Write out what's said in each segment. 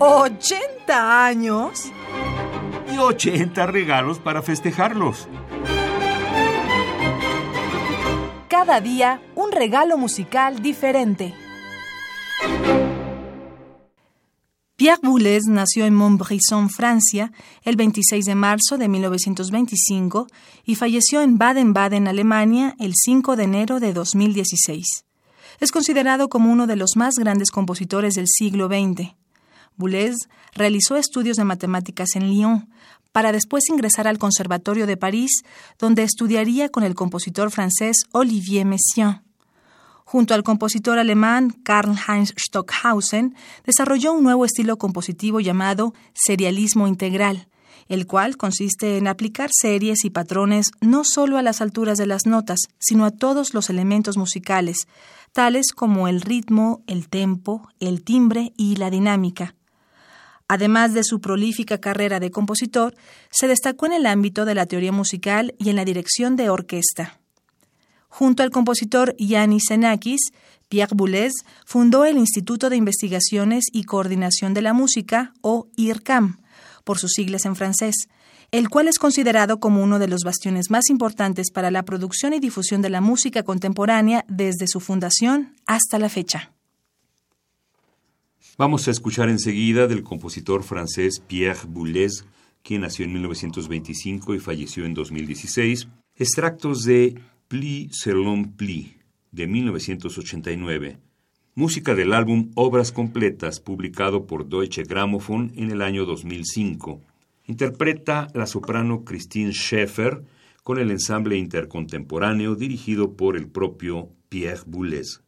¿80 años? Y 80 regalos para festejarlos. Cada día un regalo musical diferente. Pierre Boulez nació en Montbrison, Francia, el 26 de marzo de 1925 y falleció en Baden-Baden, Alemania, el 5 de enero de 2016. Es considerado como uno de los más grandes compositores del siglo XX. Boulez realizó estudios de matemáticas en Lyon, para después ingresar al Conservatorio de París, donde estudiaría con el compositor francés Olivier Messiaen. Junto al compositor alemán Karl-Heinz Stockhausen, desarrolló un nuevo estilo compositivo llamado serialismo integral, el cual consiste en aplicar series y patrones no solo a las alturas de las notas, sino a todos los elementos musicales, tales como el ritmo, el tempo, el timbre y la dinámica. Además de su prolífica carrera de compositor, se destacó en el ámbito de la teoría musical y en la dirección de orquesta. Junto al compositor Yannis Xenakis, Pierre Boulez fundó el Instituto de Investigaciones y Coordinación de la Música, o IRCAM, por sus siglas en francés, el cual es considerado como uno de los bastiones más importantes para la producción y difusión de la música contemporánea desde su fundación hasta la fecha. Vamos a escuchar enseguida del compositor francés Pierre Boulez, quien nació en 1925 y falleció en 2016, extractos de Pli selon Pli, de 1989, música del álbum Obras Completas, publicado por Deutsche Grammophon en el año 2005. Interpreta la soprano Christine Schaeffer con el ensamble intercontemporáneo dirigido por el propio Pierre Boulez.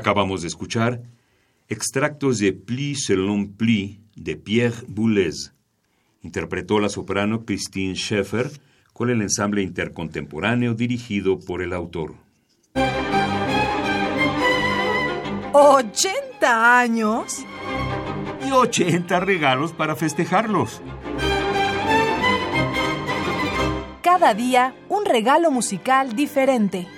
Acabamos de escuchar extractos de Pli selon Pli de Pierre Boulez. Interpretó la soprano Christine Schaeffer con el ensamble intercontemporáneo dirigido por el autor. ¿80 años? Y 80 regalos para festejarlos. Cada día un regalo musical diferente.